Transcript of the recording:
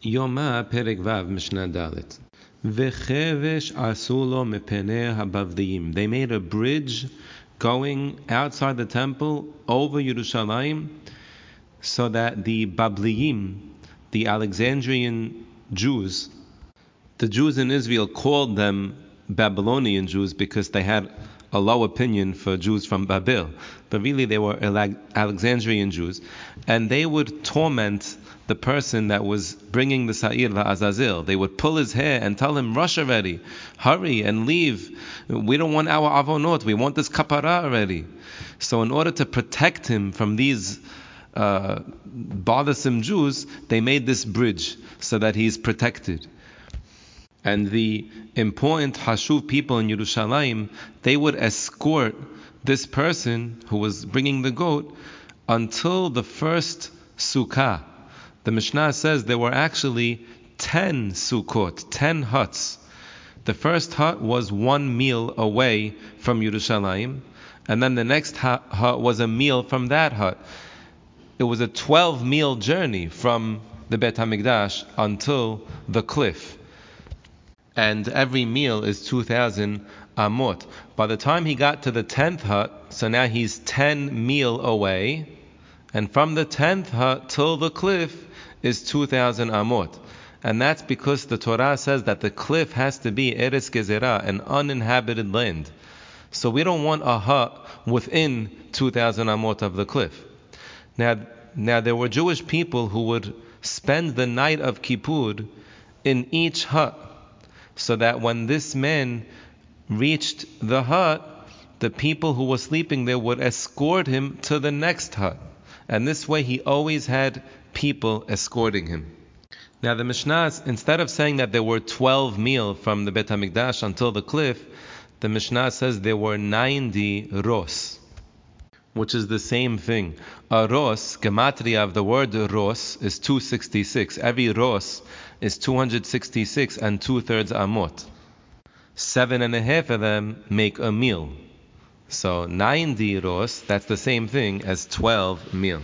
They made a bridge going outside the temple over Yerushalayim so that the Babliyim, the Alexandrian Jews, the Jews in Israel called them Babylonian Jews because they had a low opinion for Jews from Babel, but really they were Alexandrian Jews, and they would torment the person that was bringing the Sa'ir Azazil. They would pull his hair and tell him, rush already, hurry and leave. We don't want our avonot, we want this kapara already. So in order to protect him from these uh, bothersome Jews, they made this bridge so that he's protected. And the important Hashuv people in Yerushalayim, they would escort this person who was bringing the goat until the first sukkah. The Mishnah says there were actually 10 sukkot, 10 huts. The first hut was one mil away from Yerushalayim, and then the next hut was a mil from that hut. It was a 12 mil journey from the Bet HaMikdash until the cliff and every mil is 2,000 amot. By the time he got to the 10th hut, so now he's 10 mil away, and from the 10th hut till the cliff is 2,000 amot. And that's because the Torah says that the cliff has to be Eretz Gezerah, an uninhabited land. So we don't want a hut within 2,000 amot of the cliff. Now, now there were Jewish people who would spend the night of Kippur in each hut so that when this man reached the hut, the people who were sleeping there would escort him to the next hut. And this way he always had people escorting him. Now the Mishnah, instead of saying that there were 12 mil from the Bet HaMikdash until the cliff, the Mishnah says there were 90 ros, which is the same thing. A ros, gematria of the word ros, is 266. Every ros is 266 and two thirds amot. Seven and a half of them make a mil. So nine diros, that's the same thing as 12 mil.